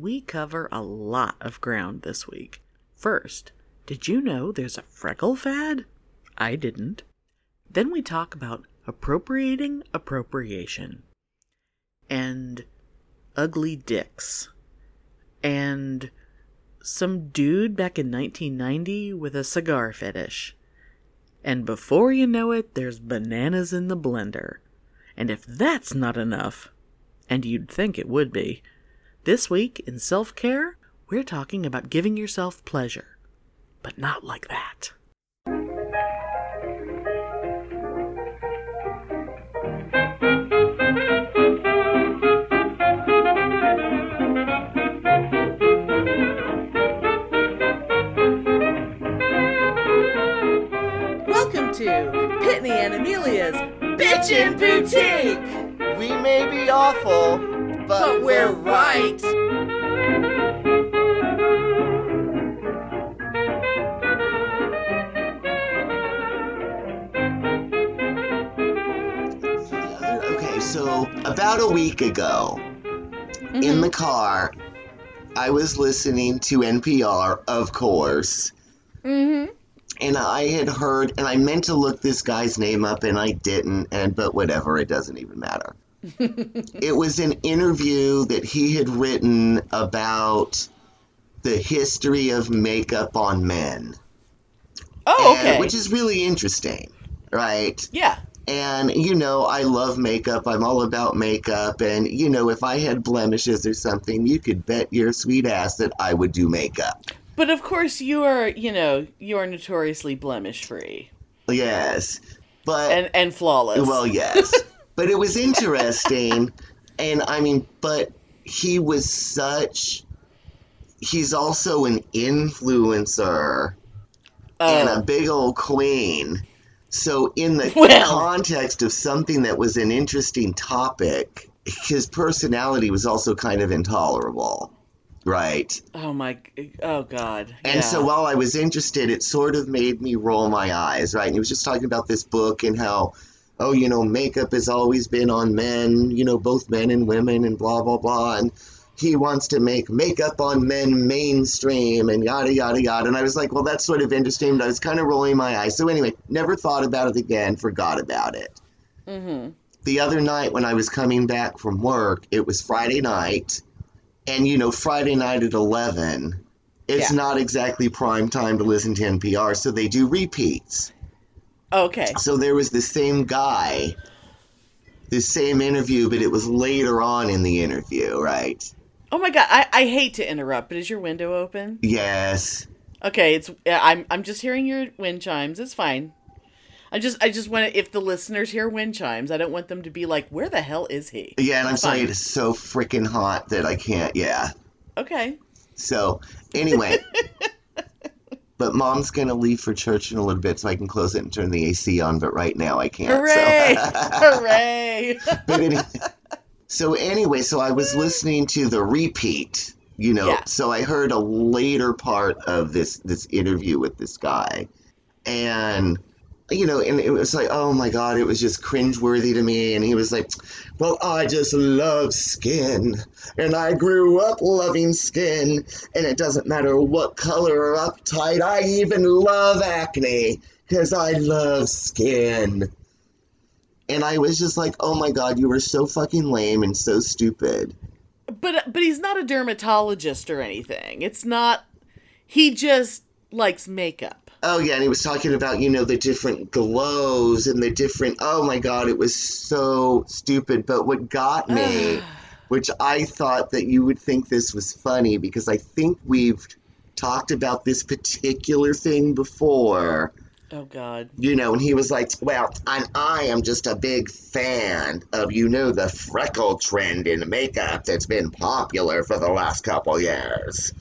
we cover a lot of ground this week. First, did you know there's a freckle fad? I didn't. Then we talk about appropriating appropriation and ugly dicks and some dude back in 1990 with a cigar fetish. And before you know it, there's bananas in the blender. And if that's not enough, and you'd think it would be, this week in self care, we're talking about giving yourself pleasure. But not like that. Welcome to Pitney and Amelia's Bitchin' Boutique! We may be awful, but, But we're right! Okay, so about a week ago, in the car, I was listening to NPR, of course. Mm-hmm. And I had heard, and I meant to look this guy's name up, and I didn't. And but whatever, it doesn't even matter. It was an interview that he had written about the history of makeup on men, Oh, and- okay. which is really interesting, right? yeah. And, you know, I love makeup. I'm all about makeup. And, you know, if I had blemishes or something, you could bet your sweet ass that I would do makeup. But of course, you are, you know, you are notoriously blemish free Yes. But, and, and flawless. well, yes. But it was interesting. And, I mean, but he was such. He's also an influencer and a Oh. big old queen. So, in the Well. context of something that was an interesting topic, his personality was also kind of intolerable, right? Oh my, oh God. And yeah. so, while I was interested, it sort of made me roll my eyes, right? And he was just talking about this book and how, oh, you know, makeup has always been on men, you know, both men and women, and blah, blah, blah. And he wants to make makeup on men mainstream and yada, yada, yada. And I was like, well, that's sort of interesting, but I was kind of rolling my eyes. So, anyway, never thought about it again, forgot about it. Mm-hmm. The other night when I was coming back from work, it was Friday night. And, you know, Friday night at 11, it's Yeah. not exactly prime time to listen to NPR, so they do repeats. Okay. So there was the same guy, the same interview, but it was later on in the interview, right? Oh my God. I, I hate to interrupt, but is your window open? Yes. Okay. It's. I'm. I'm just hearing your wind chimes. It's fine. I just. I just want to. If the listeners hear wind chimes, I don't want them to be like, "Where the hell is he?" Yeah, and I'm sorry, it's so freaking hot that I can't, yeah. Okay. So, anyway. but mom's going to leave for church in a little bit so I can close it and turn the AC on, but right now I can't. Hooray! So. Hooray! But any- so anyway, so I was listening to the repeat, you know. Yeah. So I heard a later part of this this interview with this guy, and you know, and it was like, oh my god, it was just cringeworthy to me. And he was like, well, I just love skin, and I grew up loving skin, and it doesn't matter what color or uptight. I even love acne because I love skin. And I was just like, oh my god, you were so fucking lame and so stupid. but but he's not a dermatologist or anything. It's not. He just likes makeup. Oh yeah, and he was talking about, you know, the different glows and the different oh my god, it was so stupid. But what got me, which I thought that you would think this was funny because I think we've talked about this particular thing before. Oh God. You know, and he was like, Well, and I am just a big fan of, you know, the freckle trend in makeup that's been popular for the last couple years.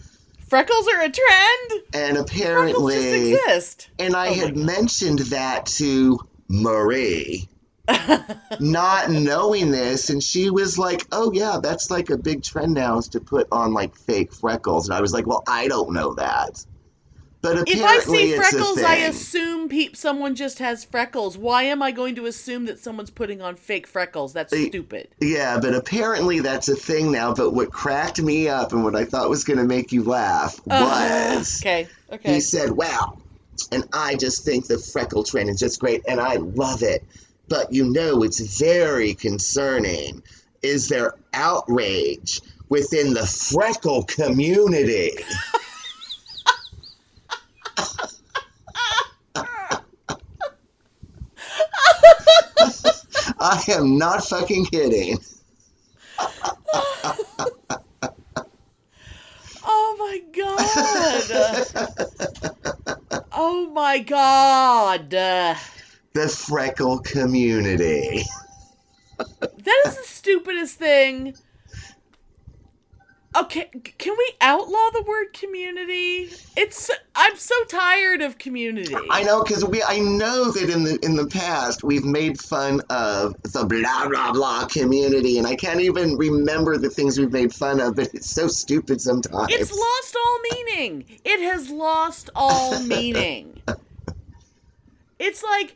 Freckles are a trend. And apparently, Freckles just exist. and I Oh had mentioned that to Marie, not knowing this, and she was like, "Oh yeah, that's like a big trend now is to put on like fake freckles." And I was like, "Well, I don't know that." But If I see freckles, I assume peep someone just has freckles. Why am I going to assume that someone's putting on fake freckles? That's They- stupid. Yeah, but apparently that's a thing now. But what cracked me up and what I thought was going to make you laugh uh, was okay, okay. he said, "Wow," and I just think the freckle trend is just great, and I love it. But you know, it's very concerning. Is there outrage within the freckle community? I am not fucking kidding. Oh my god! oh my god! The freckle community. that is the stupidest thing. Okay, can we outlaw the word community? It's I'm so tired of community. I know because we I know that in the in the past we've made fun of the blah blah blah community and I can't even remember the things we've made fun of, but it's so stupid sometimes. It's lost all meaning. It has lost all meaning. It's like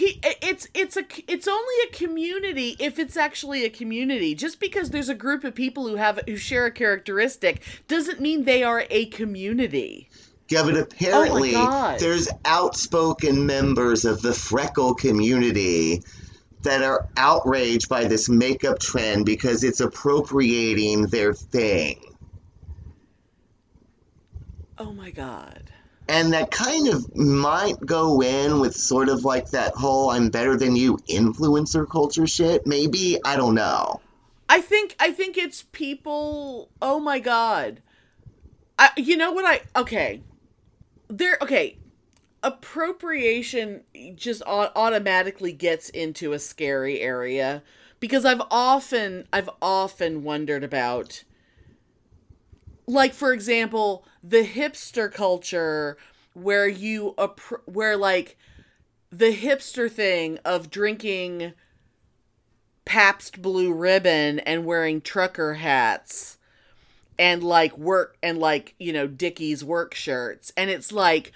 it's it's a it's only a community if it's actually a community. Just because there's a group of people who have who share a characteristic doesn't mean they are a community. yeah, oh but apparently Oh there's outspoken members of the freckle community that are outraged by this makeup trend because it's appropriating their thing. Oh my god. And that kind of might go in with sort of like that whole I'm better than you influencer culture shit. Maybe, I don't know. I think I think it's people. Oh my god. I you know what I okay. There okay. Appropriation just au- automatically gets into a scary area because I've often I've often wondered about like for example the hipster culture where you where like the hipster thing of drinking Pabst Blue Ribbon and wearing trucker hats and like work and like, you know, Dickies work shirts. And it's like,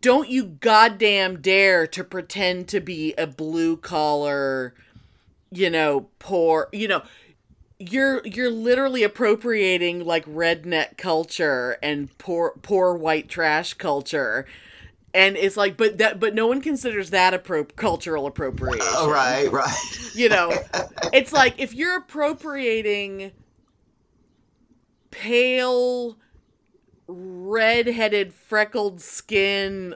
don't you goddamn dare to pretend to be a blue collar, you know, poor, you know, you're you're literally appropriating like redneck culture and poor poor white trash culture. And it's like, but that, but no one considers that appro- cultural appropriation Oh, right, right. you know it's like if you're appropriating pale red-headed freckled skin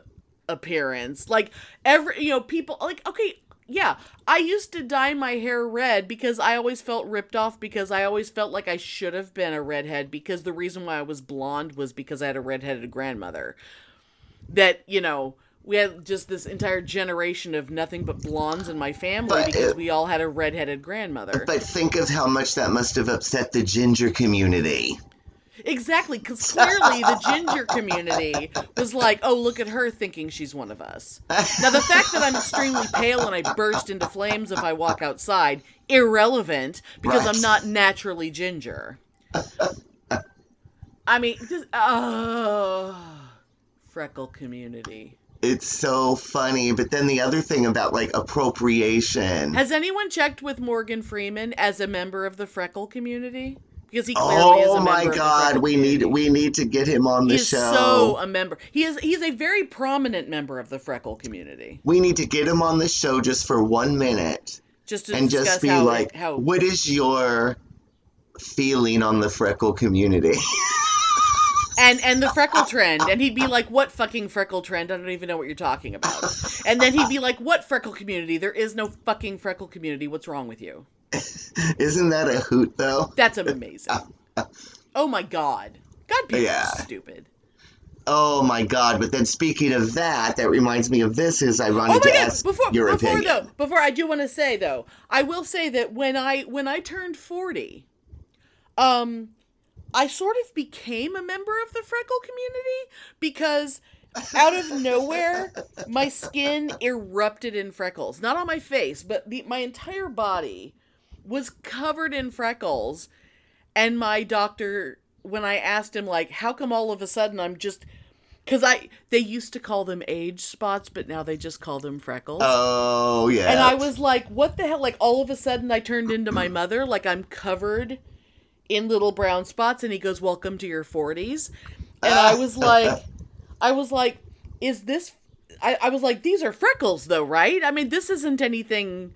appearance like every you know people like okay yeah i used to dye my hair red because i always felt ripped off because i always felt like i should have been a redhead because the reason why i was blonde was because i had a redheaded grandmother that you know we had just this entire generation of nothing but blondes in my family But because it- we all had a redheaded grandmother. But think of how much that must have upset the ginger community. Exactly, because clearly the ginger community was like, "Oh, look at her, thinking she's one of us." Now the fact that I'm extremely pale and I burst into flames if I walk outside irrelevant because Right. I'm not naturally ginger. I mean, this, oh, freckle community. It's so funny. But then the other thing about like appropriation. Has anyone checked with Morgan Freeman as a member of the freckle community? Because he clearly is a Oh my the god, we need we need to get him on the He is show. so a member. He is he's a very prominent member of the freckle community. we need to get him on the show just for one minute Just to and just be how, like, how what is your feeling on the freckle community? and and the freckle trend and he'd be like what fucking freckle trend i don't even know what you're talking about and then he'd be like what freckle community there is no fucking freckle community what's wrong with you Isn't that a hoot though? that's amazing oh my god god people Yeah. are stupid Oh my god! But then speaking of that, that reminds me of this. Is I wanted oh to god ask before your before opinion. though before i do want to say though i will say that when i when i turned 40 um i sort of became a member of the freckle community because out of nowhere my skin erupted in freckles not on my face but the, my entire body was covered in freckles and my doctor when i asked him like how come all of a sudden i'm just Because I they used to call them age spots, but now they just call them freckles. Oh yeah. And I was like, what the hell? Like all of a sudden I turned into my mother, like I'm covered in little brown spots, and he goes, Welcome to your forties. And I was ah. like I was like, is this I, I was like, these are freckles though, right? I mean, this isn't anything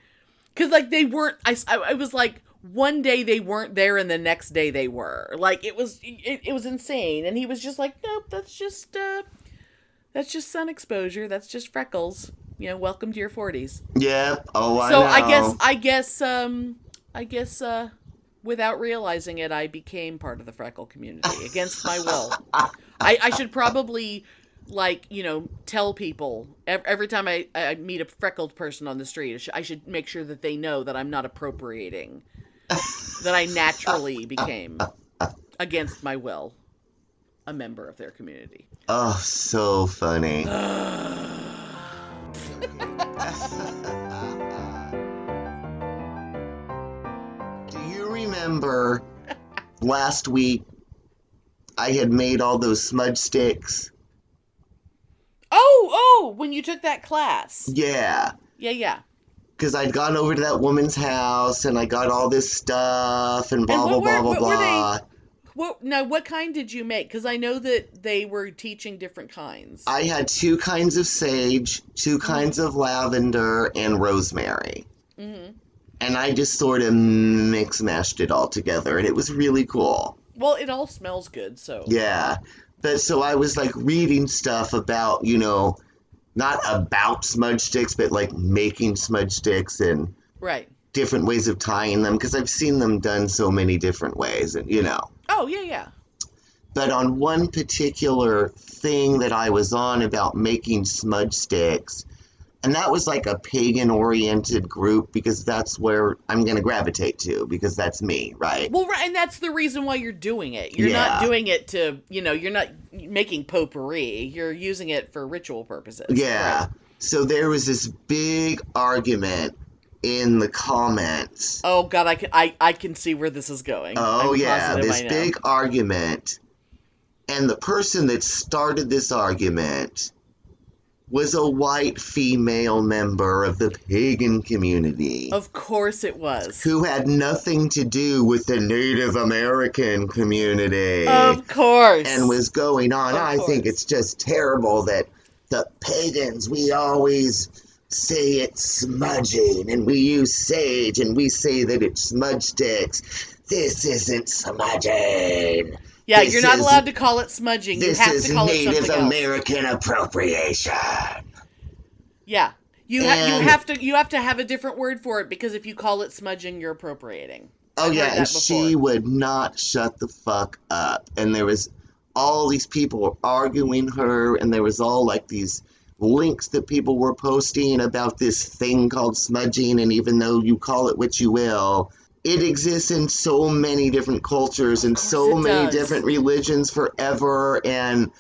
because like they weren't I, I, was like one day they weren't there and the next day they were. Like it was it, it was insane. And he was just like nope that's just uh that's just sun exposure. That's just freckles. You know welcome to your 40s yeah. Oh, I so know. i guess i guess um i guess uh without realizing it i became part of the freckle community against my will. I, I should probably like you know tell people every time I, I meet a freckled person on the street I should make sure that they know that i'm not appropriating that i naturally became against my will a member of their community Oh, so funny. Do you remember last week I had made all those smudge sticks? Oh oh when you took that class Yeah. yeah yeah Because I'd gone over to that woman's house and I got all this stuff and blah, And blah, what blah, were- blah, they- blah. what now what kind did you make because i know that they were teaching different kinds I had two kinds of sage, two kinds of lavender, and rosemary. hmm And I just sort of mix mashed it all together, and it was really cool. well it all smells good so Yeah. But so I was like reading stuff about, you know, not about smudge sticks, but like making smudge sticks and right different ways of tying them because I've seen them done so many different ways, and you know. oh yeah yeah But on one particular thing that I was on about making smudge sticks, and that was like a pagan oriented group because that's where I'm going to gravitate to because that's me, right? Well, right, and that's the reason why you're doing it. You're not doing it to, you know, you're not making potpourri. You're using it for ritual purposes. Yeah. Right. So there was this big argument in the comments. Oh God, I can I, I can see where this is going. Oh I'm yeah, this big argument. And the person that started this argument was a white female member of the pagan community Of course it was. who had nothing to do with the Native American community Of course. and was going on. Of I think it's just terrible that the pagans, we always say it's smudging and we use sage and we say that it's smudge sticks. This isn't smudging. Yeah, this you're not is- allowed to call it smudging. You have is to call it Native something else. American appropriation. Yeah. You ha- you have to you have to have a different word for it because if you call it smudging, you're appropriating. Oh I've yeah, and she would not shut the fuck up. And there was all these people were arguing her, and there was all like these links that people were posting about this thing called smudging. And even though you call it what you will, it exists in so many different cultures and so many does. different religions forever. And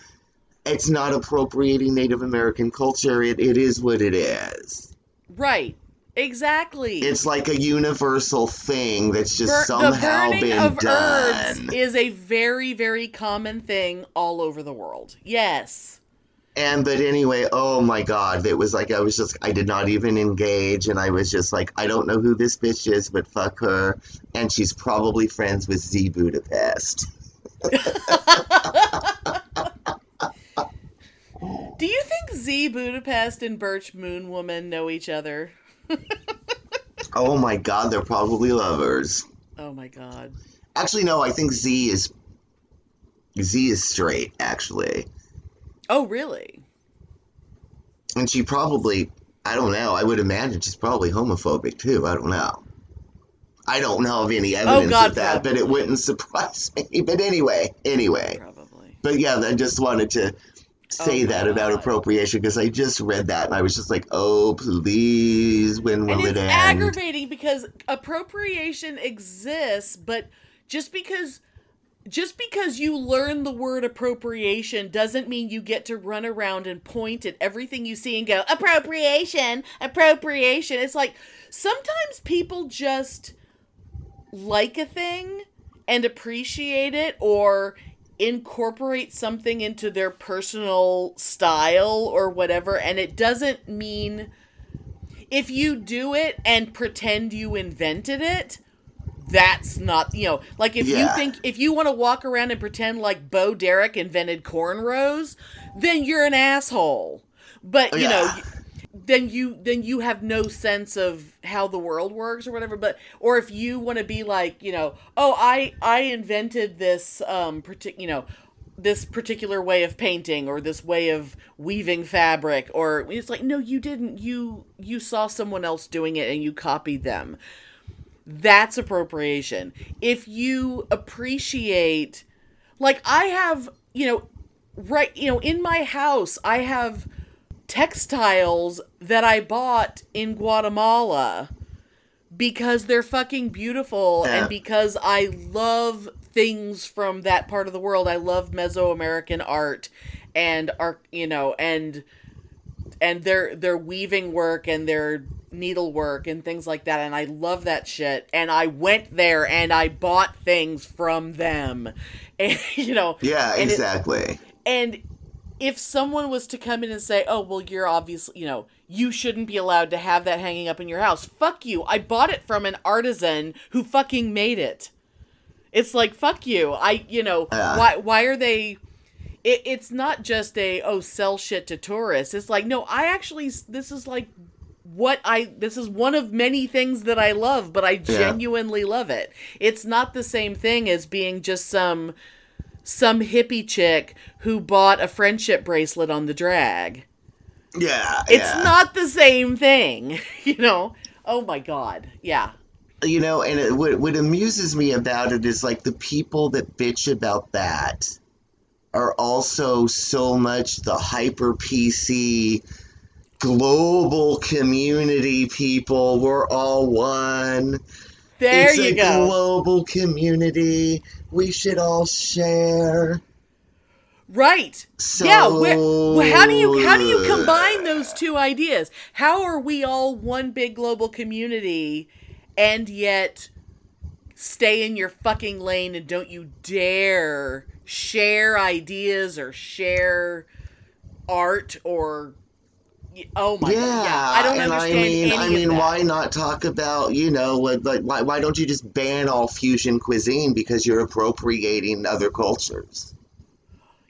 it's not appropriating Native American culture. It, it is what it is. Right. Exactly. It's like a universal thing that's just Bur- the somehow burning been of done. herbs is a very very common thing all over the world. Yes. And but anyway, oh my god, it was like I was just I did not even engage and I was just like I don't know who this bitch is, but fuck her. And she's probably friends with Z Budapest. Do you think Z Budapest and Birch Moon Woman know each other? Oh my god, they're probably lovers. Oh my god. Actually no, I think Z is Z is straight, actually. Oh really? And she probably I don't know, I would imagine she's probably homophobic too. I don't know. I don't know of any oh, evidence Oh, God, of that, but it wouldn't surprise me. But anyway, anyway. Probably. But yeah, I just wanted to oh, say Oh, that about appropriation because I just read that and I was just like, oh, please, when will and it end? aggravating because appropriation exists, but just because just because you learn the word appropriation doesn't mean you get to run around and point at everything you see and go appropriation, appropriation. It's like sometimes people just like a thing and appreciate it or incorporate something into their personal style or whatever and it doesn't mean if you do it and pretend you invented it that's not you know like if you think if you want to walk around and pretend like Bo Derek invented cornrows then you're an asshole. But you know then you then you have no sense of how the world works or whatever. But or if you want to be like you know oh i i invented this um partic- you know this particular way of painting or this way of weaving fabric or it's like no you didn't. You you saw someone else doing it and you copied them that's appropriation if you appreciate like i have you know right you know in my house i have textiles that I bought in Guatemala because they're fucking beautiful Yeah. and because I love things from that part of the world. I love Mesoamerican art and art, you know, and and their their weaving work and their needlework and things like that and I love that shit and I went there and I bought things from them. And you know, Yeah, and it- exactly. and if someone was to come in and say, "Oh, well, you're obviously, you know, you shouldn't be allowed to have that hanging up in your house." Fuck you. I bought it from an artisan who fucking made it. It's like, fuck you. I, you know, why why are they it, it's not just a oh sell shit to tourists. It's like, no, I actually this is like what I this is one of many things that I love, but I genuinely love it. It's not the same thing as being just some some hippie chick who bought a friendship bracelet on the drag. Yeah, It's yeah. not the same thing, you know. Oh my god. Yeah. you know, and it, what what amuses me about it is like the people that bitch about that are also so much the hyper PC global community people. We're all one. There it's you a go. global community. We should all share. Right. So yeah, well, how do you how do you combine those two ideas? How are we all one big global community and yet stay in your fucking lane and don't you dare share ideas or share art or oh my yeah, god. Yeah, I don't and understand I mean, I mean, why not talk about you know, what- like why why don't you just ban all fusion cuisine because you're appropriating other cultures?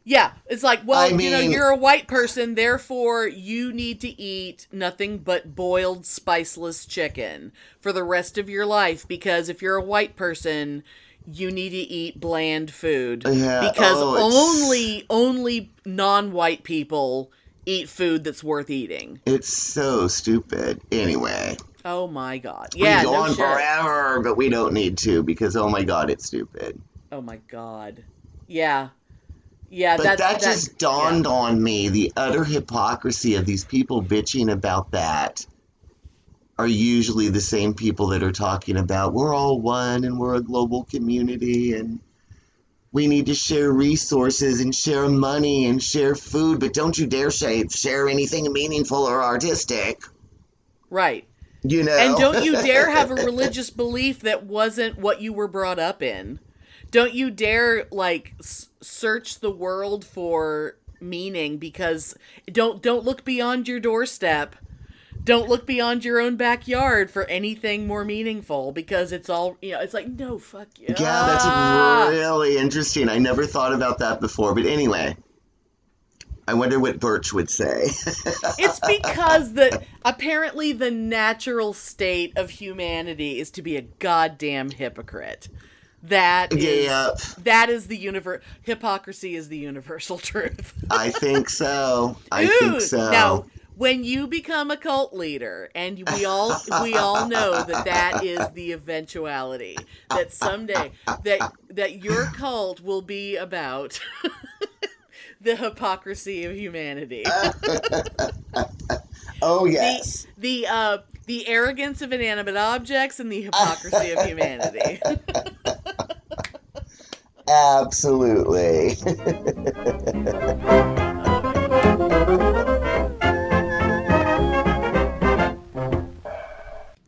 Yeah, it's like, well, I you know, you're a white person, therefore you need to eat nothing but boiled spiceless chicken for the rest of your life because if you're a white person, you need to eat bland food Yeah, because oh, only only non-white people eat food that's worth eating. It's so stupid. Anyway, Oh my god. we Yeah, can go no on shit. forever, but we don't need to because oh my god, it's stupid. Oh my god. Yeah. Yeah, But that's that that- just dawned on me the utter hypocrisy of these people bitching about that are usually the same people that are talking about we're all one and we're a global community and we need to share resources and share money and share food, but don't you dare say, share anything meaningful or artistic. Right. You know? And don't you dare have a religious belief that wasn't what you were brought up in. Don't you dare like s- search the world for meaning because don't don't look beyond your doorstep. Don't look beyond your own backyard for anything more meaningful because it's all you know. It's like no, fuck you. Yeah, that's Ah! really interesting. I never thought about that before. But anyway, I wonder what Birch would say. It's because the apparently the natural state of humanity is to be a goddamn hypocrite. That is Yep. that is the universe. Hypocrisy is the universal truth. I think so. I think so. Now, when you become a cult leader, and we all we all know that that is the eventuality that someday that that your cult will be about the hypocrisy of humanity. oh the yes. the uh the arrogance of inanimate objects and the hypocrisy of humanity. Absolutely.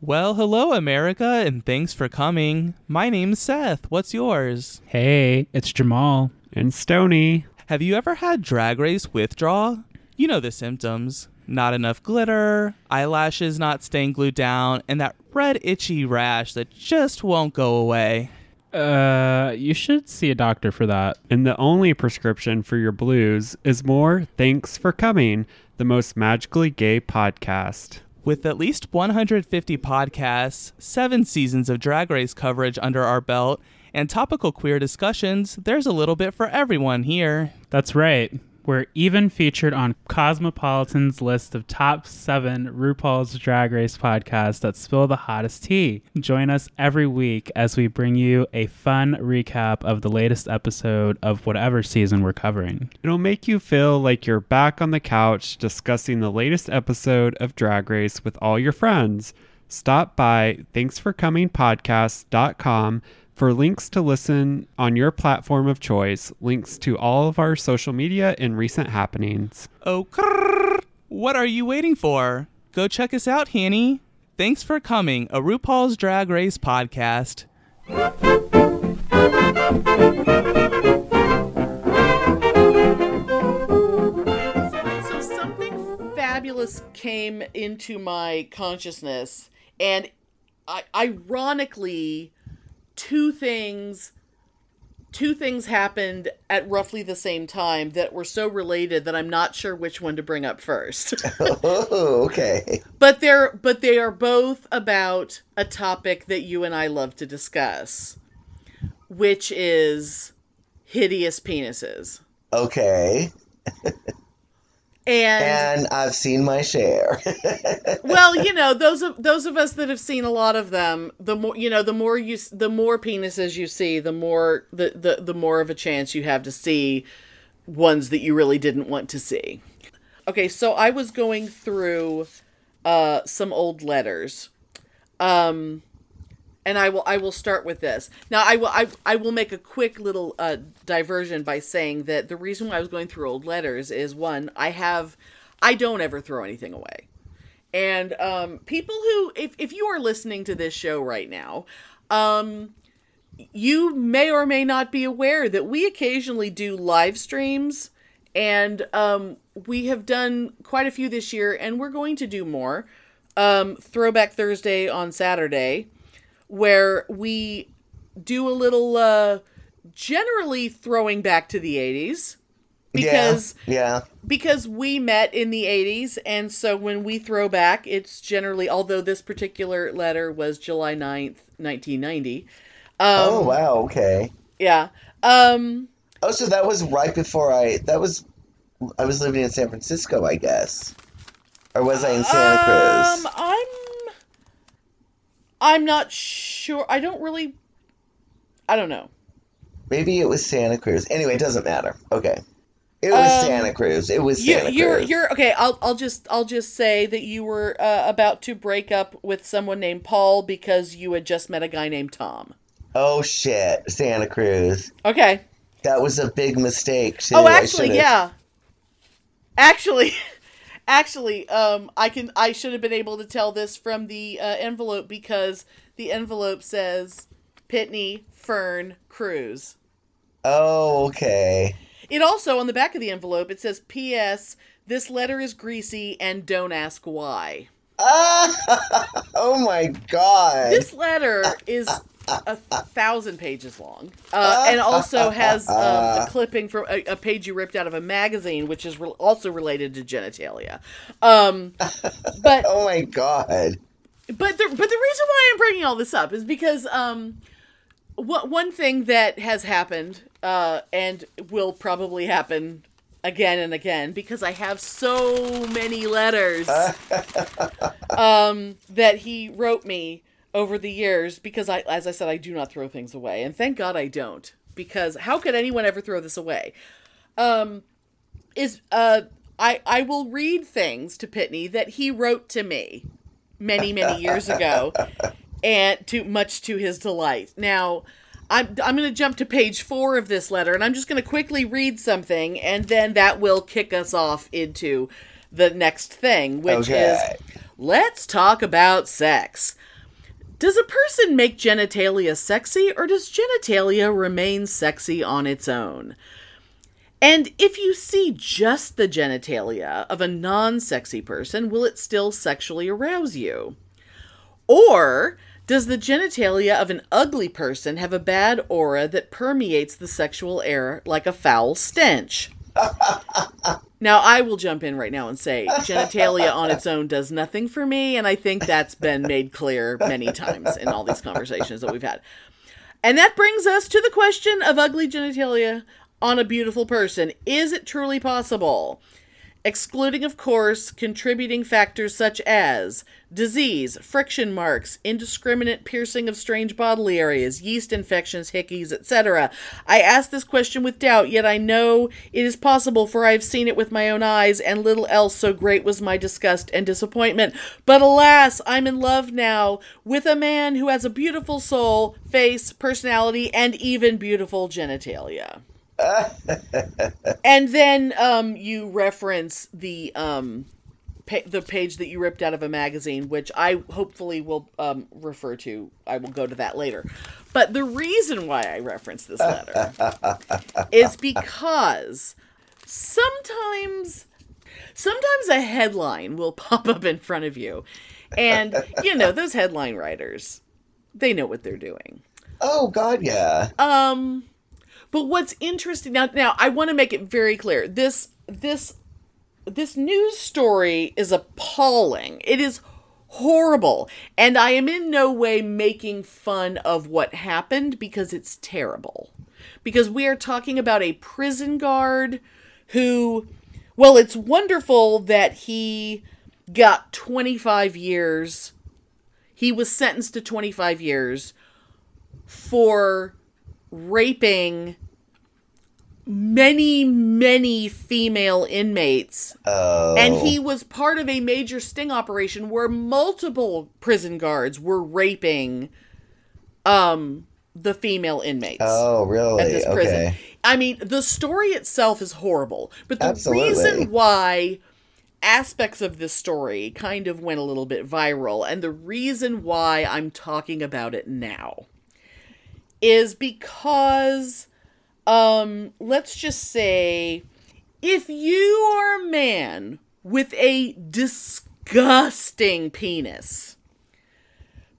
Well, hello, America, and thanks for coming. My name's Seth. What's yours? Hey, it's Jamal. and Stony. Have you ever had drag race withdrawal? You know the symptoms not enough glitter, eyelashes not staying glued down, and that red itchy rash that just won't go away. Uh, you should see a doctor for that. And the only prescription for your blues is more Thanks for Coming, the most magically gay podcast. With at least 150 podcasts, seven seasons of drag race coverage under our belt, and topical queer discussions, there's a little bit for everyone here. That's right. We're even featured on Cosmopolitan's list of top seven RuPaul's Drag Race podcasts that spill the hottest tea. Join us every week as we bring you a fun recap of the latest episode of whatever season we're covering. It'll make you feel like you're back on the couch discussing the latest episode of Drag Race with all your friends. Stop by thanksforcomingpodcast.com for links to listen on your platform of choice, links to all of our social media and recent happenings. Oh, crrr. what are you waiting for? Go check us out, Hanny. Thanks for coming, a RuPaul's Drag Race podcast. So something fabulous came into my consciousness, and I, ironically, two things two things happened at roughly the same time that were so related that I'm not sure which one to bring up first. oh, okay. but they're but they are both about a topic that you and I love to discuss, which is hideous penises. Okay. And, And I've seen my share. well, you know, those of those of us that have seen a lot of them, the more you know, the more you s- the more penises you see, the more the the, the more of a chance you have to see ones that you really didn't want to see. Okay, so I was going through uh some old letters. Um and I will I will start with this. Now I will I, I will make a quick little uh, diversion by saying that the reason why I was going through old letters is one I have I don't ever throw anything away, and um, people who if if you are listening to this show right now, um, you may or may not be aware that we occasionally do live streams and um, we have done quite a few this year and we're going to do more um, throwback thursday on saturday where we do a little uh generally throwing back to the 80s because yeah, yeah. because we met in the 80s and so when we throw back it's generally although this particular letter was July 9th 1990 um oh wow, okay. yeah um Oh, so that was right before I. That was. I was living in San Francisco, I guess, or was I in Santa Cruz? um I'm I'm not sure I don't really I don't know Maybe it was Santa Cruz. Anyway, it doesn't matter. Okay, it was Um, Santa Cruz. It was you, Santa you're Cruz. you're okay. I'll I'll just I'll just say that you were uh, about to break up with someone named Paul because you had just met a guy named Tom. Oh shit, Santa Cruz. Okay. That was a big mistake. Too. Oh, actually, yeah. Actually, actually, um, I can I should have been able to tell this from the uh, envelope because the envelope says Pitney Fern Cruz. Oh, okay. It also on the back of the envelope it says P.S. This letter is greasy and don't ask why. Oh my god. This letter is a thousand pages long, uh, and also has um, a clipping from a, a page you ripped out of a magazine, which is re- also related to genitalia. Um, but oh my god. but the but the reason why I'm bringing all this up is because um, what one thing that has happened uh, and will probably happen again and again because I have so many letters um, that he wrote me over the years because I as I said I do not throw things away and thank God I don't because how could anyone ever throw this away? Um, is uh I I will read things to Pitney that he wrote to me many many years ago and to much to his delight. Now, I'm I'm going to jump to page 4 of this letter and I'm just going to quickly read something and then that will kick us off into the next thing, which Okay. is let's talk about sex. Does a person make genitalia sexy or does genitalia remain sexy on its own? And if you see just the genitalia of a non sexy person, will it still sexually arouse you? Or does the genitalia of an ugly person have a bad aura that permeates the sexual air like a foul stench? Now, I will jump in right now and say genitalia on its own does nothing for me, and I think that's been made clear many times in all these conversations that we've had. And that brings us to the question of ugly genitalia on a beautiful person. Is it truly possible? Excluding, of course, contributing factors such as disease, friction marks, indiscriminate piercing of strange bodily areas, yeast infections, hickeys, etc. I ask this question with doubt, yet I know it is possible, for I have seen it with my own eyes, and little else so great was my disgust and disappointment. But alas, I'm in love now with a man who has a beautiful soul, face, personality, and even beautiful genitalia and then um, you reference the um, pa- the page that you ripped out of a magazine, which I hopefully will um, refer to. I will go to that later. But the reason why I reference this letter is because sometimes sometimes a headline will pop up in front of you, and you know those headline writers, they know what they're doing. Oh God, yeah. Um but what's interesting now now I want to make it very clear. This this this news story is appalling. It is horrible. And I am in no way making fun of what happened because it's terrible. Because we are talking about a prison guard who well, it's wonderful that he got 25 years. He was sentenced to 25 years for raping many, many female inmates. Oh. And he was part of a major sting operation where multiple prison guards were raping um the female inmates. Oh, really? At this prison. Okay. I mean, the story itself is horrible, but the Absolutely. reason why aspects of this story kind of went a little bit viral and the reason why I'm talking about it now is because um let's just say if you are a man with a disgusting penis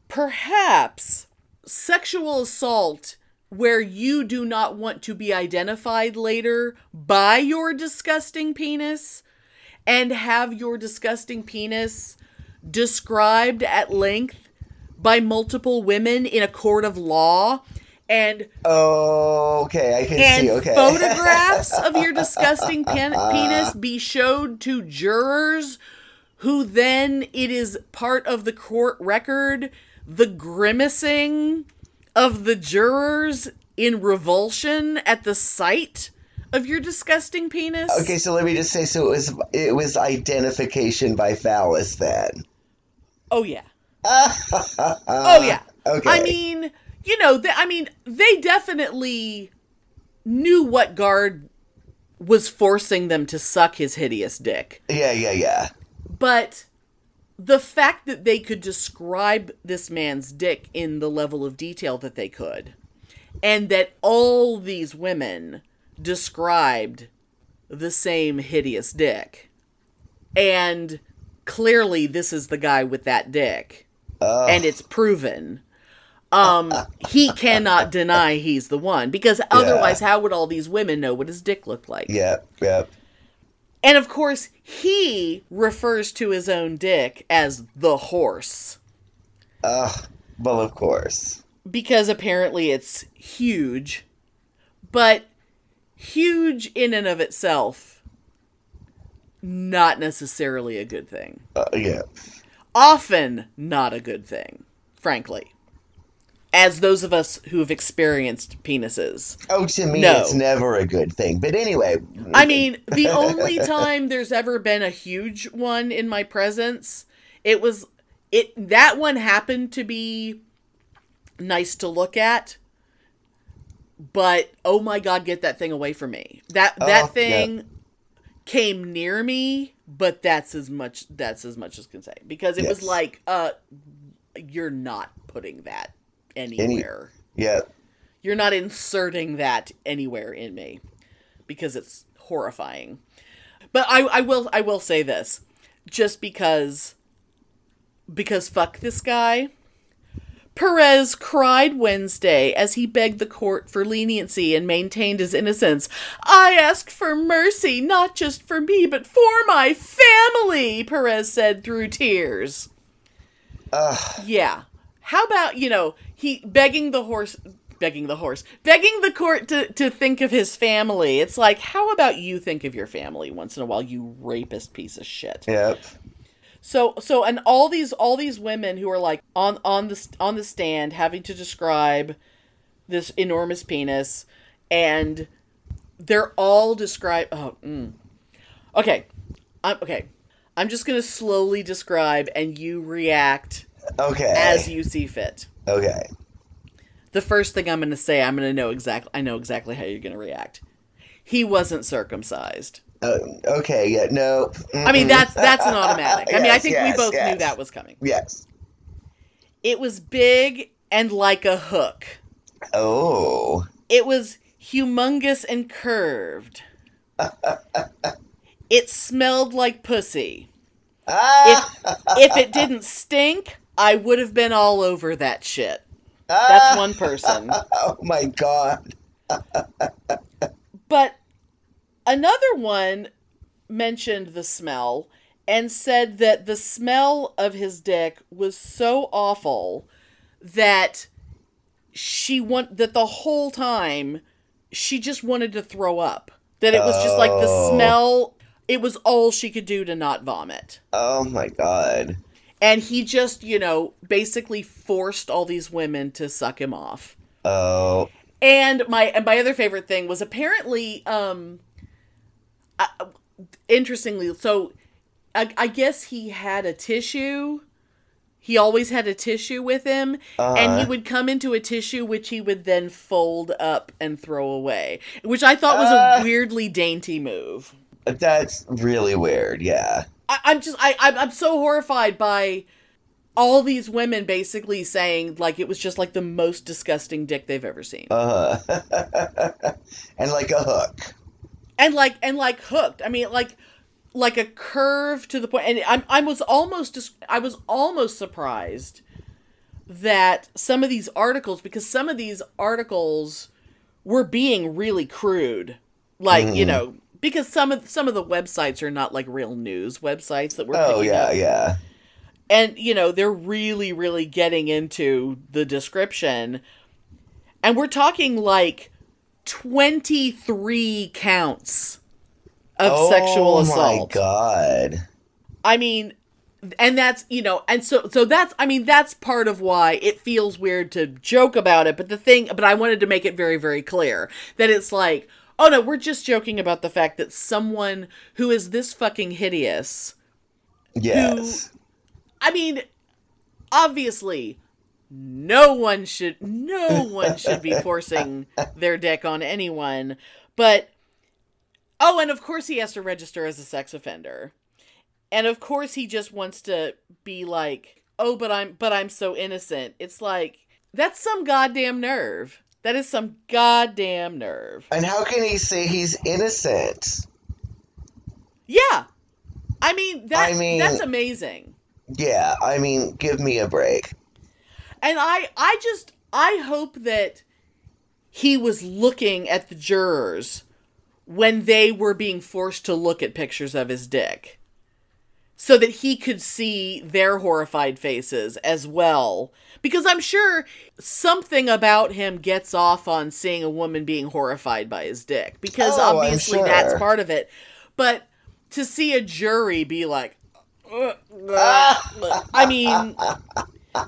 perhaps sexual assault where you do not want to be identified later by your disgusting penis and have your disgusting penis described at length by multiple women in a court of law and Oh, okay. I can and see. Okay. photographs of your disgusting pen- penis be showed to jurors who then it is part of the court record the grimacing of the jurors in revulsion at the sight of your disgusting penis Okay, so let me just say, so it was it was identification by phallus then. oh yeah oh oh yeah Okay. i mean you know th- i mean they definitely knew what guard was forcing them to suck his hideous dick Yeah, yeah, yeah. But the fact that they could describe this man's dick in the level of detail that they could, and that all these women described the same hideous dick, and clearly this is the guy with that dick, Oh, and it's proven. Um, he cannot deny he's the one because otherwise, how would all these women know what his dick looked like? yep, yep. And of course, he refers to his own dick as the horse Ugh. Well, of course. because apparently it's huge. But huge in and of itself, not necessarily a good thing. Uh, yeah. Often not a good thing, frankly. As those of us who have experienced penises. Oh, to me, No. it's never a good thing. But anyway. I mean, the only time there's ever been a huge one in my presence, it was it that one happened to be nice to look at. But oh my god, get that thing away from me. That Oh, that yeah. thing came near me, but that's as much that's as much as can say because it was like uh you're not putting that anywhere. Yeah. You're not inserting that anywhere in me because it's horrifying. But I, I will I will say this. Just because because fuck this guy. Perez cried Wednesday as he begged the court for leniency and maintained his innocence. I ask for mercy, not just for me, but for my family, Perez said through tears. Ugh. Yeah. How about, you know, he begging the horse begging the horse begging the court to, to think of his family it's like how about you think of your family once in a while you rapist piece of shit Yep. so so and all these all these women who are like on on the on the stand having to describe this enormous penis and they're all describe oh mm. okay i'm okay i'm just gonna slowly describe and you react Okay. as you see fit okay. the first thing I'm going to say, I'm going to know exactly. I know exactly how you're going to react. He wasn't circumcised. Uh, okay. Yeah. No. I mean, that's that's an automatic. I mean, I think yes, we both knew that was coming. Yes. It was big and like a hook. Oh. It was humongous and curved. it smelled like pussy. Ah. If it didn't stink, I would have been all over that shit. That's one person. Oh my god. But another one mentioned the smell and said that the smell of his dick was so awful that she want that the whole time she just wanted to throw up. That it was just like the Oh. smell it was all she could do to not vomit. Oh my god. And he just, you know, basically forced all these women to suck him off. Oh. And my and my other favorite thing was apparently, um, uh, interestingly, so I, I guess he had a tissue. He always had a tissue with him, and he Uh-huh. would come into a tissue which he would then fold up and throw away, which I thought was Uh. a weirdly dainty move. That's really weird. Yeah. I, I'm just I I'm, I'm so horrified by all these women basically saying like it was just like the most disgusting dick they've ever seen. Uh and like a hook. and like and like hooked i mean like like a curve to the point and i'm i was almost dis- i was almost surprised that some of these articles because some of these articles were being really crude like you Mhm. know because some of some of the websites are not like real news websites that we're Oh yeah, up. yeah. and you know they're really really getting into the description and we're talking like 23 counts of oh sexual assault Oh my god. i mean and that's you know and so so that's i mean that's part of why it feels weird to joke about it but the thing but i wanted to make it very very clear that it's like oh no we're just joking about the fact that someone who is this fucking hideous Yes. I mean, obviously, no one should no one should be forcing their dick on anyone. But oh, and of course he has to register as a sex offender. And of course he just wants to be like, "Oh, but I'm but I'm so innocent." It's like that's some goddamn nerve. That is some goddamn nerve. And how can he say he's innocent? Yeah. I mean, that I mean- that's amazing. Yeah, I mean, give me a break. And I I just I hope that he was looking at the jurors when they were being forced to look at pictures of his dick. So that he could see their horrified faces as well. Because I'm sure something about him gets off on seeing a woman being horrified by his dick. Because Oh, obviously that's part of it. But to see a jury be like, I mean,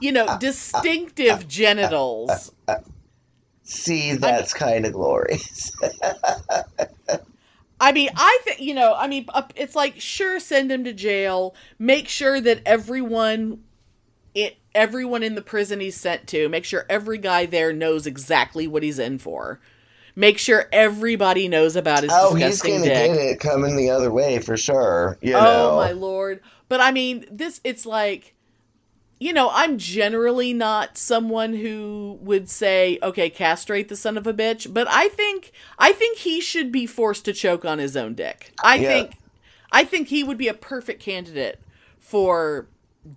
you know, distinctive genitals. See, that's kind of glorious. I mean, I think you know. I mean, it's like sure, send him to jail. Make sure that everyone, it everyone in the prison he's sent to, make sure every guy there knows exactly what he's in for. Make sure everybody knows about his oh, he's gonna dick. get it coming the other way for sure. You oh know. my lord! But I mean, this it's like you know, I'm generally not someone who would say, okay, castrate the son of a bitch, but I think I think he should be forced to choke on his own dick. I Yeah. think I think he would be a perfect candidate for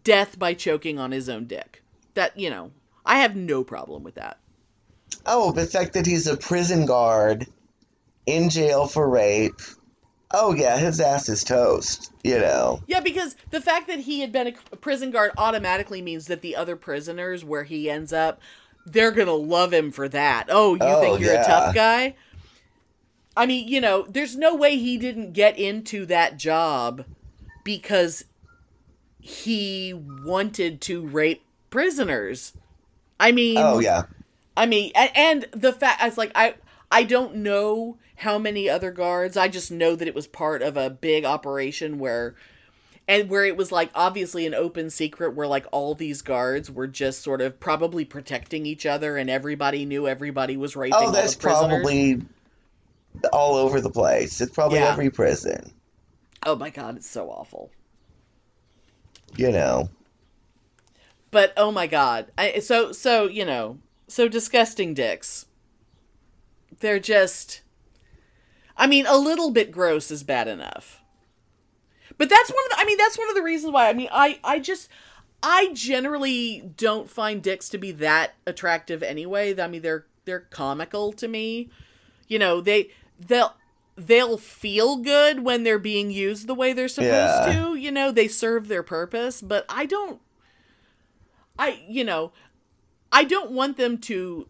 death by choking on his own dick. That, you know, I have no problem with that. Oh, the fact that he's a prison guard in jail for rape. Oh yeah, his ass is toast. You know. Yeah, because the fact that he had been a prison guard automatically means that the other prisoners where he ends up, they're gonna love him for that. Oh, you Oh, think you're yeah. a tough guy? I mean, you know, there's no way he didn't get into that job because he wanted to rape prisoners. I mean, Oh yeah. I mean, and the fact it's like I I don't know how many other guards. I just know that it was part of a big operation where and where it was like obviously an open secret where like all these guards were just sort of probably protecting each other and everybody knew everybody was raping Oh, all that's probably all over the place. It's probably Yeah. every prison. Oh my god, it's so awful. You know. But oh my god. I, so so, you know, so disgusting dicks. They're just I mean, a little bit gross is bad enough. But that's one of the I mean, that's one of the reasons why I mean, I I just I generally don't find dicks to be that attractive anyway. I mean, they're they're comical to me. You know, they they'll they'll feel good when they're being used the way they're supposed Yeah. to. You know, they serve their purpose, but I don't I you know, I don't want them to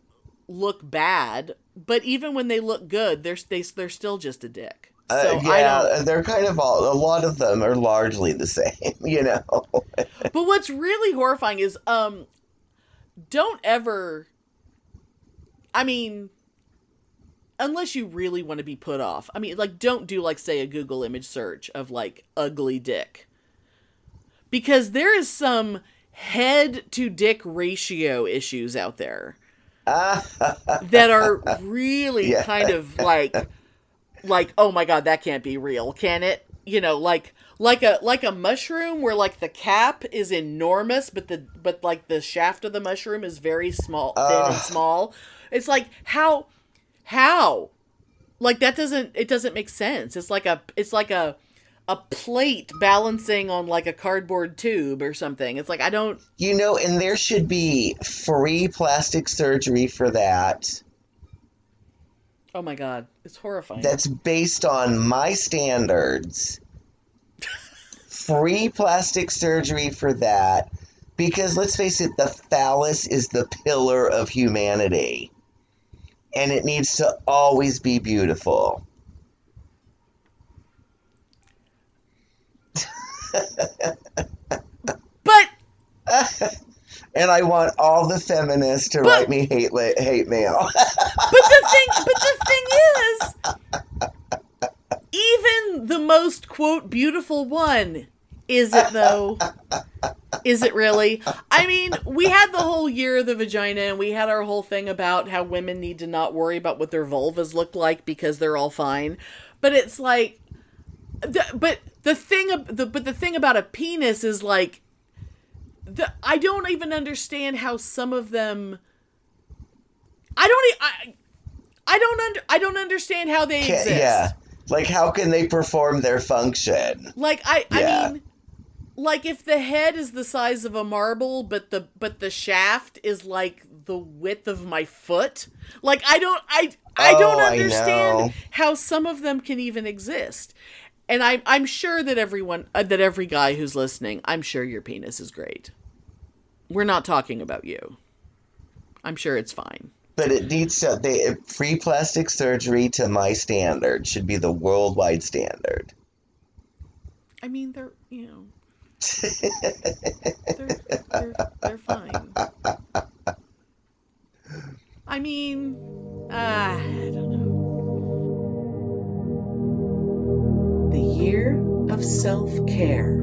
look bad, but even when they look good, they're they, they're still just a dick. Uh, So I yeah, don't. they're kind of all. A lot of them are largely the same. You know. But what's really horrifying is um, don't ever. I mean, unless you really want to be put off. I mean, like, don't do like say a Google image search of like ugly dick, because there is some head to dick ratio issues out there. that are really Yeah. kind of like like oh my god that can't be real can it? You know like like a like a mushroom where like the cap is enormous but the but like the shaft of the mushroom is very small thin and small. It's like how how? Like that doesn't it doesn't make sense. It's like a it's like a a plate balancing on like a cardboard tube or something it's like i don't You know, and there should be free plastic surgery for that. oh my god it's horrifying That's based on my standards. free plastic surgery for that. Because let's face it, the phallus is the pillar of humanity. And it needs to always be beautiful. But And I want all the feminists to But- write me hate hate mail. But the thing, but the thing is, even the most quote beautiful one, is it though? Is it really? I mean, we had the whole year of the vagina, and we had our whole thing about how women need to not worry about what their vulvas look like because they're all fine. But it's like, the, but the thing, the but the thing about a penis is like, the I don't even understand how some of them. I don't. I, I don't under. I don't understand how they Ca- exist. yeah. Like, how can they perform their function? Like I. Yeah. I mean, like if the head is the size of a marble, but the but the shaft is like the width of my foot. Like I don't. I. I don't Oh, I understand how some of them can even exist. And I'm I'm sure that everyone uh, that every guy who's listening, I'm sure your penis is great. We're not talking about you. I'm sure it's fine. But it needs to. They, free plastic surgery to my standard should be the worldwide standard. I mean, they're you know, they're, they're, they're fine. I mean, uh, I don't know. Year of self care.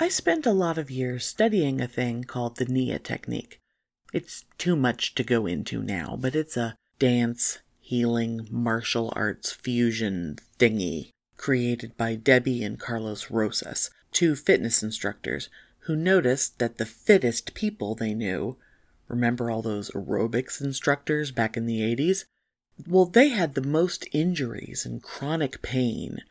I spent a lot of years studying a thing called the Nia technique. It's too much to go into now, but it's a dance, healing, martial arts fusion thingy created by Debbie and Carlos Rosas, two fitness instructors who noticed that the fittest people they knew remember all those aerobics instructors back in the 80s? Well, they had the most injuries and chronic pain.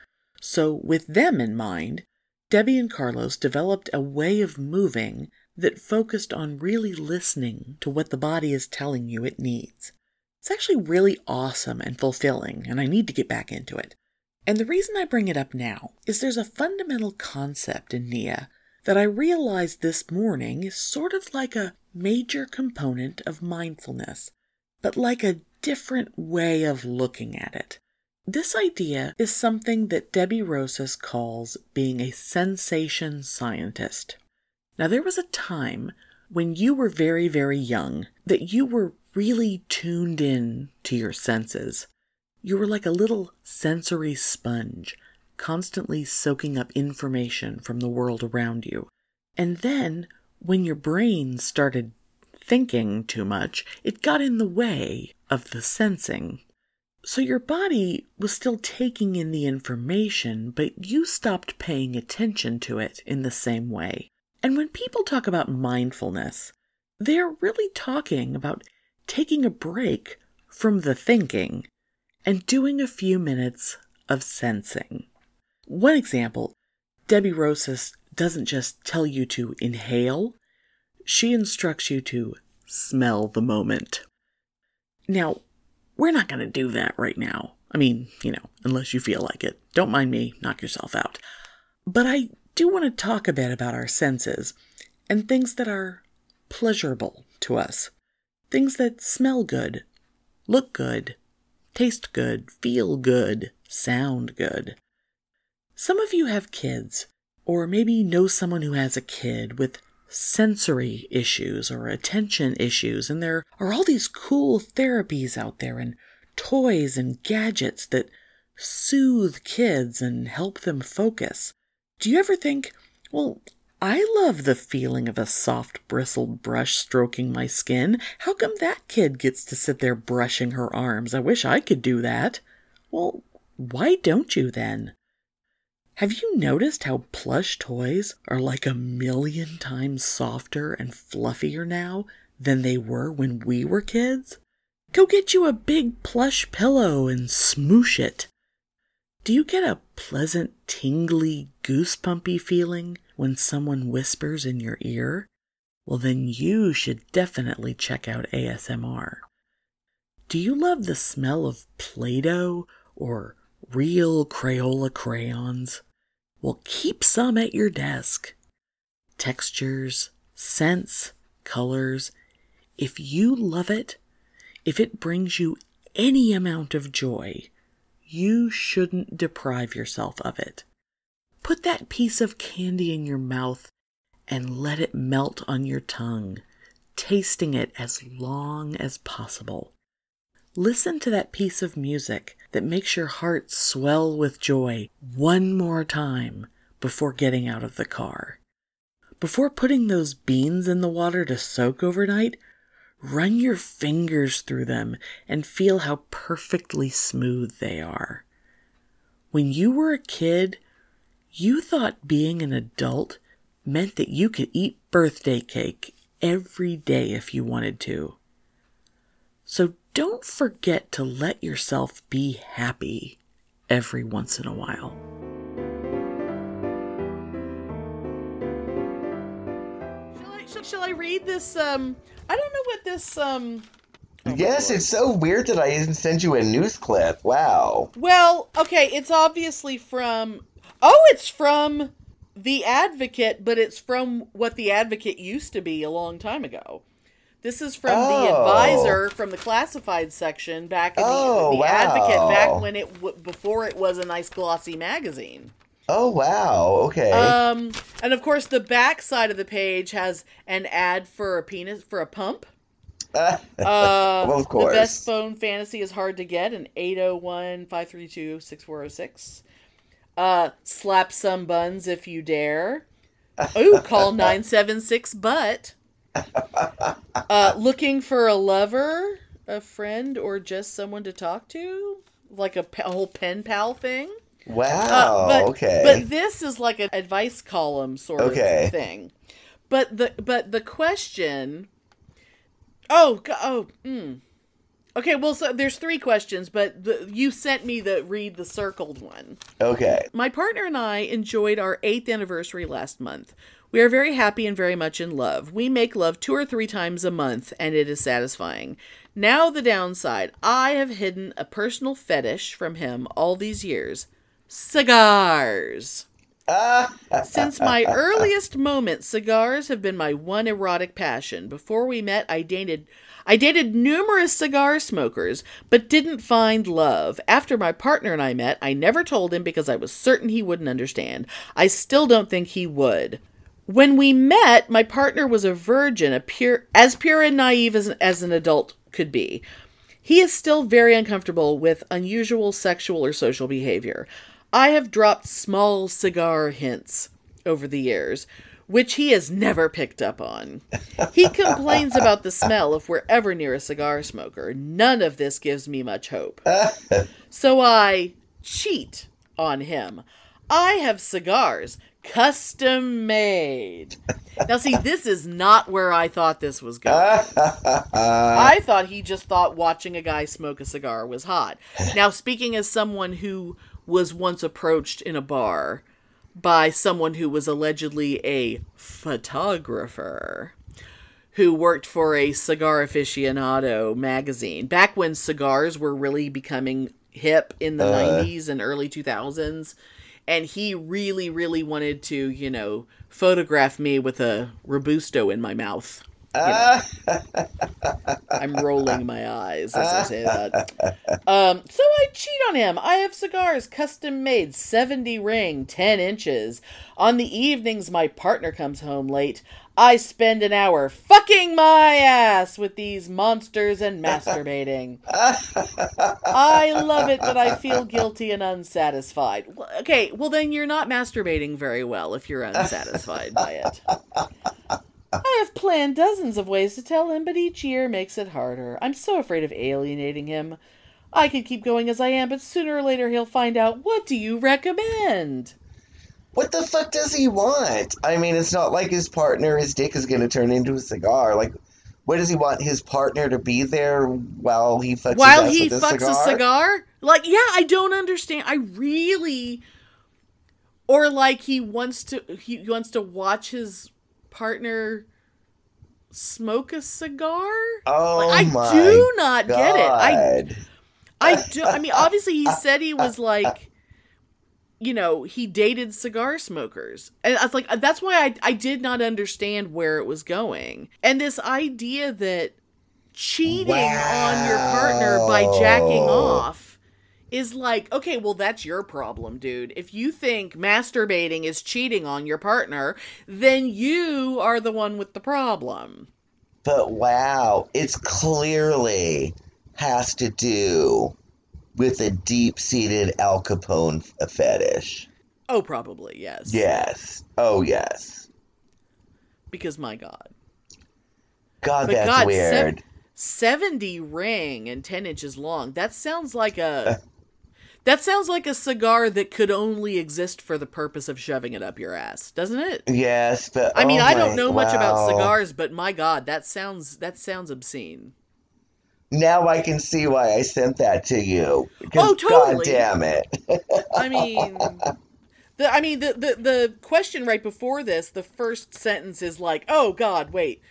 So, with them in mind, Debbie and Carlos developed a way of moving that focused on really listening to what the body is telling you it needs. It's actually really awesome and fulfilling, and I need to get back into it. And the reason I bring it up now is there's a fundamental concept in NIA that I realized this morning is sort of like a major component of mindfulness, but like a different way of looking at it. This idea is something that Debbie Rosas calls being a sensation scientist. Now, there was a time when you were very, very young that you were really tuned in to your senses. You were like a little sensory sponge, constantly soaking up information from the world around you. And then, when your brain started thinking too much, it got in the way of the sensing. So your body was still taking in the information, but you stopped paying attention to it in the same way. And when people talk about mindfulness, they're really talking about taking a break from the thinking and doing a few minutes of sensing. One example Debbie Rosas doesn't just tell you to inhale, she instructs you to smell the moment. Now, we're not going to do that right now. I mean, you know, unless you feel like it. Don't mind me, knock yourself out. But I do want to talk a bit about our senses and things that are pleasurable to us. Things that smell good, look good, taste good, feel good, sound good. Some of you have kids, or maybe know someone who has a kid with sensory issues or attention issues, and there are all these cool therapies out there and toys and gadgets that soothe kids and help them focus. Do you ever think, well, I love the feeling of a soft bristled brush stroking my skin. How come that kid gets to sit there brushing her arms? I wish I could do that. Well, why don't you then? Have you noticed how plush toys are like a million times softer and fluffier now than they were when we were kids? Go get you a big plush pillow and smoosh it. Do you get a pleasant, tingly, goosebumpy feeling when someone whispers in your ear? Well, then you should definitely check out ASMR. Do you love the smell of Play Doh or real Crayola crayons? Well, keep some at your desk. Textures, scents, colors. If you love it, if it brings you any amount of joy, you shouldn't deprive yourself of it. Put that piece of candy in your mouth and let it melt on your tongue, tasting it as long as possible. Listen to that piece of music that makes your heart swell with joy one more time before getting out of the car. Before putting those beans in the water to soak overnight, run your fingers through them and feel how perfectly smooth they are. When you were a kid, you thought being an adult meant that you could eat birthday cake every day if you wanted to. So don't forget to let yourself be happy every once in a while. Shall I, shall, shall I read this? Um, I don't know what this. Um, Yes, it's so weird that I even sent you a news clip. Wow. well, okay, it's obviously from. Oh, it's from the Advocate, but it's from what the Advocate used to be a long time ago. This is from the Oh. advisor from the classified section back in the, Oh, the Advocate wow. back when it w- before it was a nice glossy magazine. Oh wow. Okay. Um, and of course, the back side of the page has an ad for a penis for a pump. Uh, Well, of course. The best phone fantasy is hard to get, an 801 532 6406. Uh, slap some buns if you dare. Ooh, call 976 butt. Uh, looking for a lover, a friend, or just someone to talk to? Like a, a whole pen pal thing? Wow. Uh, but, okay. But this is like an advice column sort Okay. of thing. But the but the question. Oh oh. Mm. Okay, well, so there's three questions, but the, you sent me the read the circled one. okay. My partner and I enjoyed our eighth anniversary last month. We are very happy and very much in love. We make love two or three times a month, and it is satisfying. Now, the downside I have hidden a personal fetish from him all these years cigars. Since my earliest moments, cigars have been my one erotic passion. Before we met, I dated I dated numerous cigar smokers, but didn't find love. After my partner and I met, I never told him because I was certain he wouldn't understand. I still don't think he would. When we met, my partner was a virgin, a pure as pure and naive as, as an adult could be. He is still very uncomfortable with unusual sexual or social behavior. I have dropped small cigar hints over the years, which he has never picked up on. He complains about the smell if we're ever near a cigar smoker. None of this gives me much hope. So I cheat on him. I have cigars custom made. Now, see, this is not where I thought this was going. I thought he just thought watching a guy smoke a cigar was hot. Now, speaking as someone who was once approached in a bar by someone who was allegedly a photographer who worked for a cigar aficionado magazine back when cigars were really becoming hip in the uh. 90s and early 2000s and he really really wanted to you know photograph me with a robusto in my mouth you know. i'm rolling my eyes as i say that um, so I cheat on him. I have cigars custom made, 70 ring, 10 inches. On the evenings my partner comes home late, I spend an hour fucking my ass with these monsters and masturbating. I love it, but I feel guilty and unsatisfied. Okay, well then you're not masturbating very well if you're unsatisfied by it. I have planned dozens of ways to tell him, but each year makes it harder. I'm so afraid of alienating him. I could keep going as I am, but sooner or later he'll find out. What do you recommend? What the fuck does he want? I mean, it's not like his partner, his dick is going to turn into a cigar. Like, what does he want? His partner to be there while he fucks While he with a fucks cigar? a cigar? Like, yeah, I don't understand. I really or like he wants to he wants to watch his partner smoke a cigar? Oh Like, I do not get it. I I do. I mean, obviously, he said he was like, you know, he dated cigar smokers, and I was like, that's why I I did not understand where it was going, and this idea that cheating on your partner by jacking off is like, okay, well, that's your problem, dude. If you think masturbating is cheating on your partner, then you are the one with the problem. But wow, it's clearly has to do with a deep-seated Al Capone fetish. Oh, probably yes. Yes. Oh yes. Because my God. God, But that's God, weird. sev- 70 ring and 10 inches long. That sounds like a uh. That sounds like a cigar that could only exist for the purpose of shoving it up your ass, doesn't it? yes, but I mean, oh I don't my- know much about cigars, but my god, that sounds that sounds obscene. Now I can see why I sent that to you. Oh, totally. God damn it. I mean, the I mean the, the the question right before this, the first sentence is like, "Oh god, wait.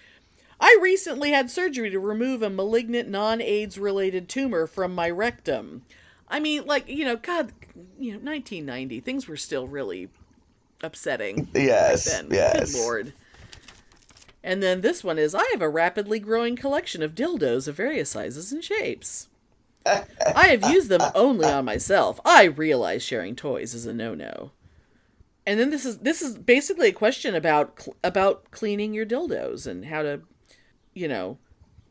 I recently had surgery to remove a malignant non-AIDS related tumor from my rectum." I mean, like, you know, god, you know, 1990, things were still really upsetting yes. Yes. Good lord. And then this one is I have a rapidly growing collection of dildos of various sizes and shapes. I have used them only on myself. I realize sharing toys is a no-no. And then this is this is basically a question about about cleaning your dildos and how to, you know,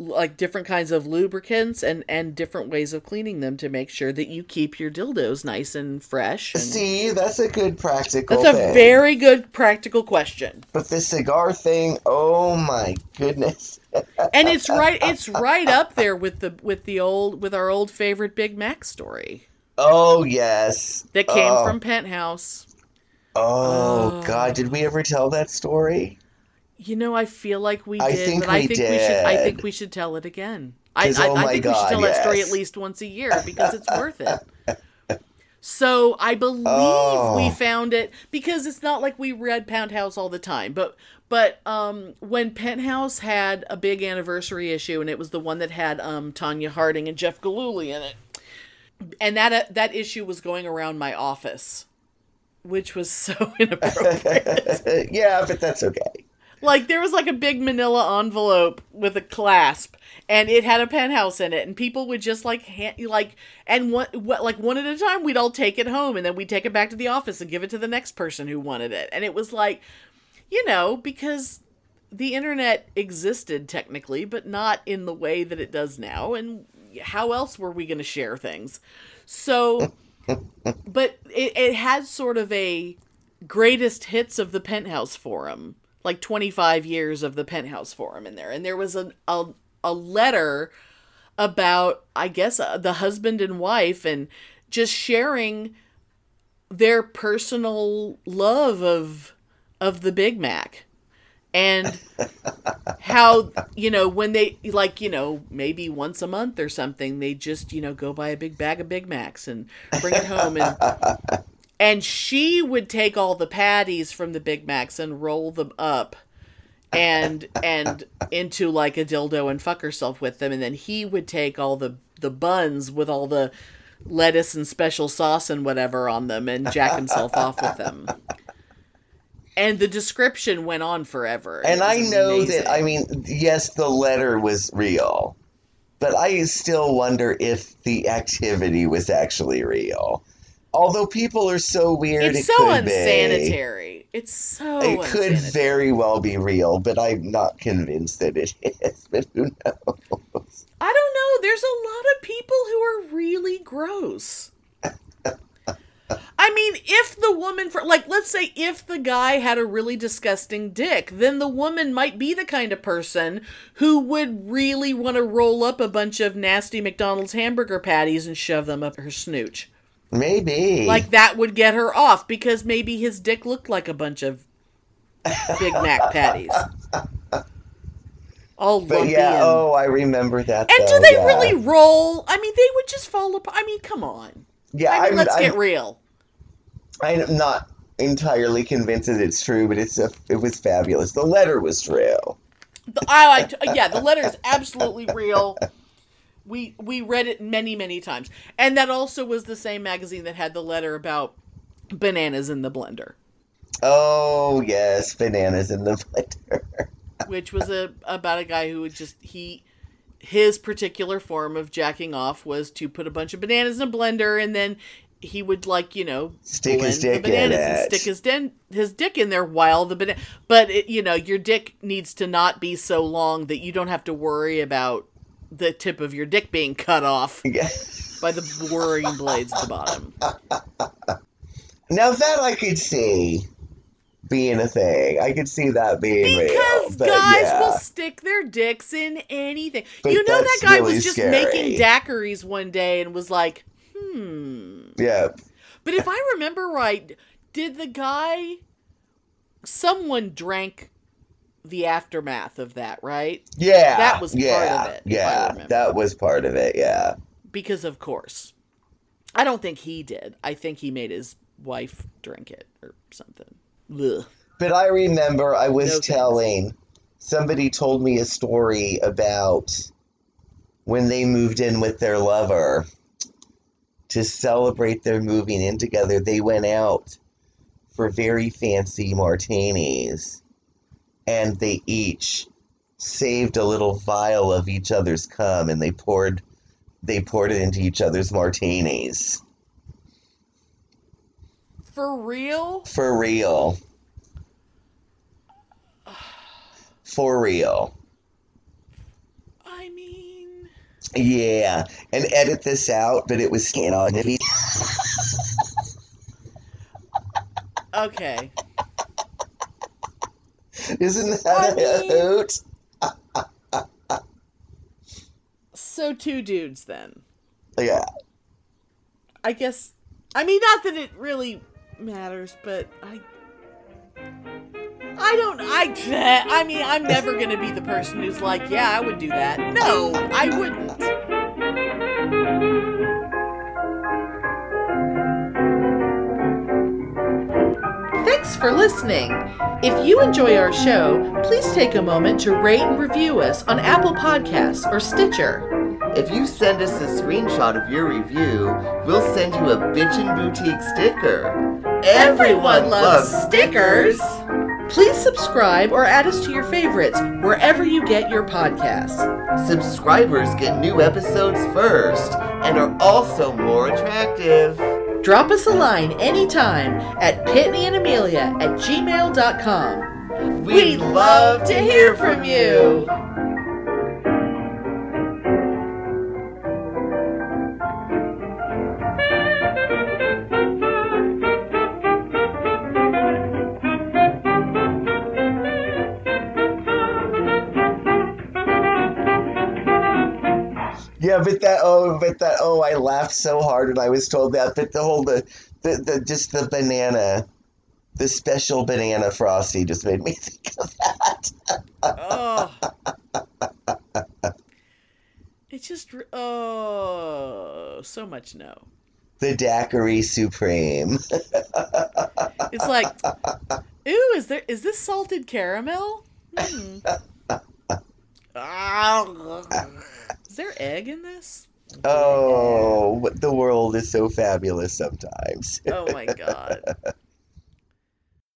like different kinds of lubricants and and different ways of cleaning them to make sure that you keep your dildos nice and fresh. And See, that's a good practical that's a thing. very good practical question. But the cigar thing, oh my goodness. and it's right it's right up there with the with the old with our old favorite Big Mac story. Oh yes. that came Oh. from Penthouse. Oh Oh. God, did we ever tell that story? You know, I feel like we did, I think but I we think we should. I think we should tell it again. I, I, oh I think we should God, tell that story at least once a year because it's worth it. So I believe Oh. we found it because it's not like we read Penthouse all the time, but but um when Penthouse had a big anniversary issue and it was the one that had um Tonya Harding and Jeff Gillooly in it, and that uh, that issue was going around my office, which was so inappropriate. yeah, but that's okay. Like there was like a big manila envelope with a clasp and it had a penthouse in it and people would just like hand, like and one what like one at a time we'd all take it home and then we'd take it back to the office and give it to the next person who wanted it. And it was like you know because the internet existed technically but not in the way that it does now and how else were we going to share things? So but it, it had sort of a greatest hits of the penthouse forum like 25 years of the penthouse forum in there. And there was a a, a letter about i guess uh, the husband and wife and just sharing their personal love of of the big mac. And how you know when they like you know maybe once a month or something they just you know go buy a big bag of big macs and bring it home and and she would take all the patties from the Big Macs and roll them up and and into like a dildo and fuck herself with them and then he would take all the the buns with all the lettuce and special sauce and whatever on them and jack himself off with them. And the description went on forever. And I know amazing. that I mean, yes, the letter was real, but I still wonder if the activity was actually real. Although people are so weird, it's it so could be. unsanitary. It's so It could very well be real, but I'm not convinced that it is. But who knows? I don't know. There's a lot of people who are really gross. I mean, if the woman for like let's say if the guy had a really disgusting dick, then the woman might be the kind of person who would really want to roll up a bunch of nasty McDonald's hamburger patties and shove them up her snooch. Maybe. Like that would get her off because maybe his dick looked like a bunch of Big Mac patties. All but lumpy yeah, and oh, I remember that. and though, do they yeah. really roll? I mean, they would just fall apart. I mean, come on. Yeah, I mean, I'm, let's I'm, get real. I'm not entirely convinced that it's true, but it's a, it was fabulous. The letter was real. The, I like, yeah, the letter is absolutely real. We we read it many many times, and that also was the same magazine that had the letter about bananas in the blender, Oh yes, bananas in the blender. which was a about a guy who would just he his particular form of jacking off was to put a bunch of bananas in a blender and then he would like you know Stick his dick in and it. stick his den- his dick in there while the banana but it, you know your dick needs to not be so long that you don't have to worry about the tip of your dick being cut off by the whirring blades at the bottom now that I could see being a thing, I could see that being real. because guys yeah. will stick their dicks in anything But you know that guy really was just scary. making daiquiris one day and was like hmm yeah. But if I remember right, did the guy someone drank the aftermath of that, right? Yeah. That was part of it, Yeah, that was part of it. Yeah. Because of course. I don't think he did. I think he made his wife drink it or something. Ugh. But I remember I was No telling somebody told me a story about when they moved in with their lover to celebrate their moving in together. They went out for very fancy martinis and they each saved a little vial of each other's cum and they poured they poured it into each other's martinis. For real? For real. For real. I mean, Yeah, and edit this out, but it was you know, okay. Isn't that I a mean- hoot? So two dudes then. Yeah, I guess. I mean, not that it really matters, but I. I don't. I. I mean, I'm never gonna be the person who's like, yeah, I would do that. No, I wouldn't. Thanks for listening. If you enjoy our show, please take a moment to rate and review us on Apple Podcasts or Stitcher. If you send us a screenshot of your review, we'll send you a Bitchin' Boutique sticker. Everyone loves stickers. Please subscribe or add us to your favorites wherever you get your podcasts. Subscribers get new episodes first and are also more attractive. Drop us a line anytime at pitneyandamelia at gmail.com. We'd love to hear from you. Yeah, but that oh, but that oh, I laughed so hard when I was told that. But the whole the the, the just the banana, the special banana frosty, just made me think of that. Oh. It's just oh, so much no. The daiquiri supreme. It's like, ooh, is there is this salted caramel? Hmm. Is there egg in this? Oh, the world is so fabulous sometimes. Oh my god.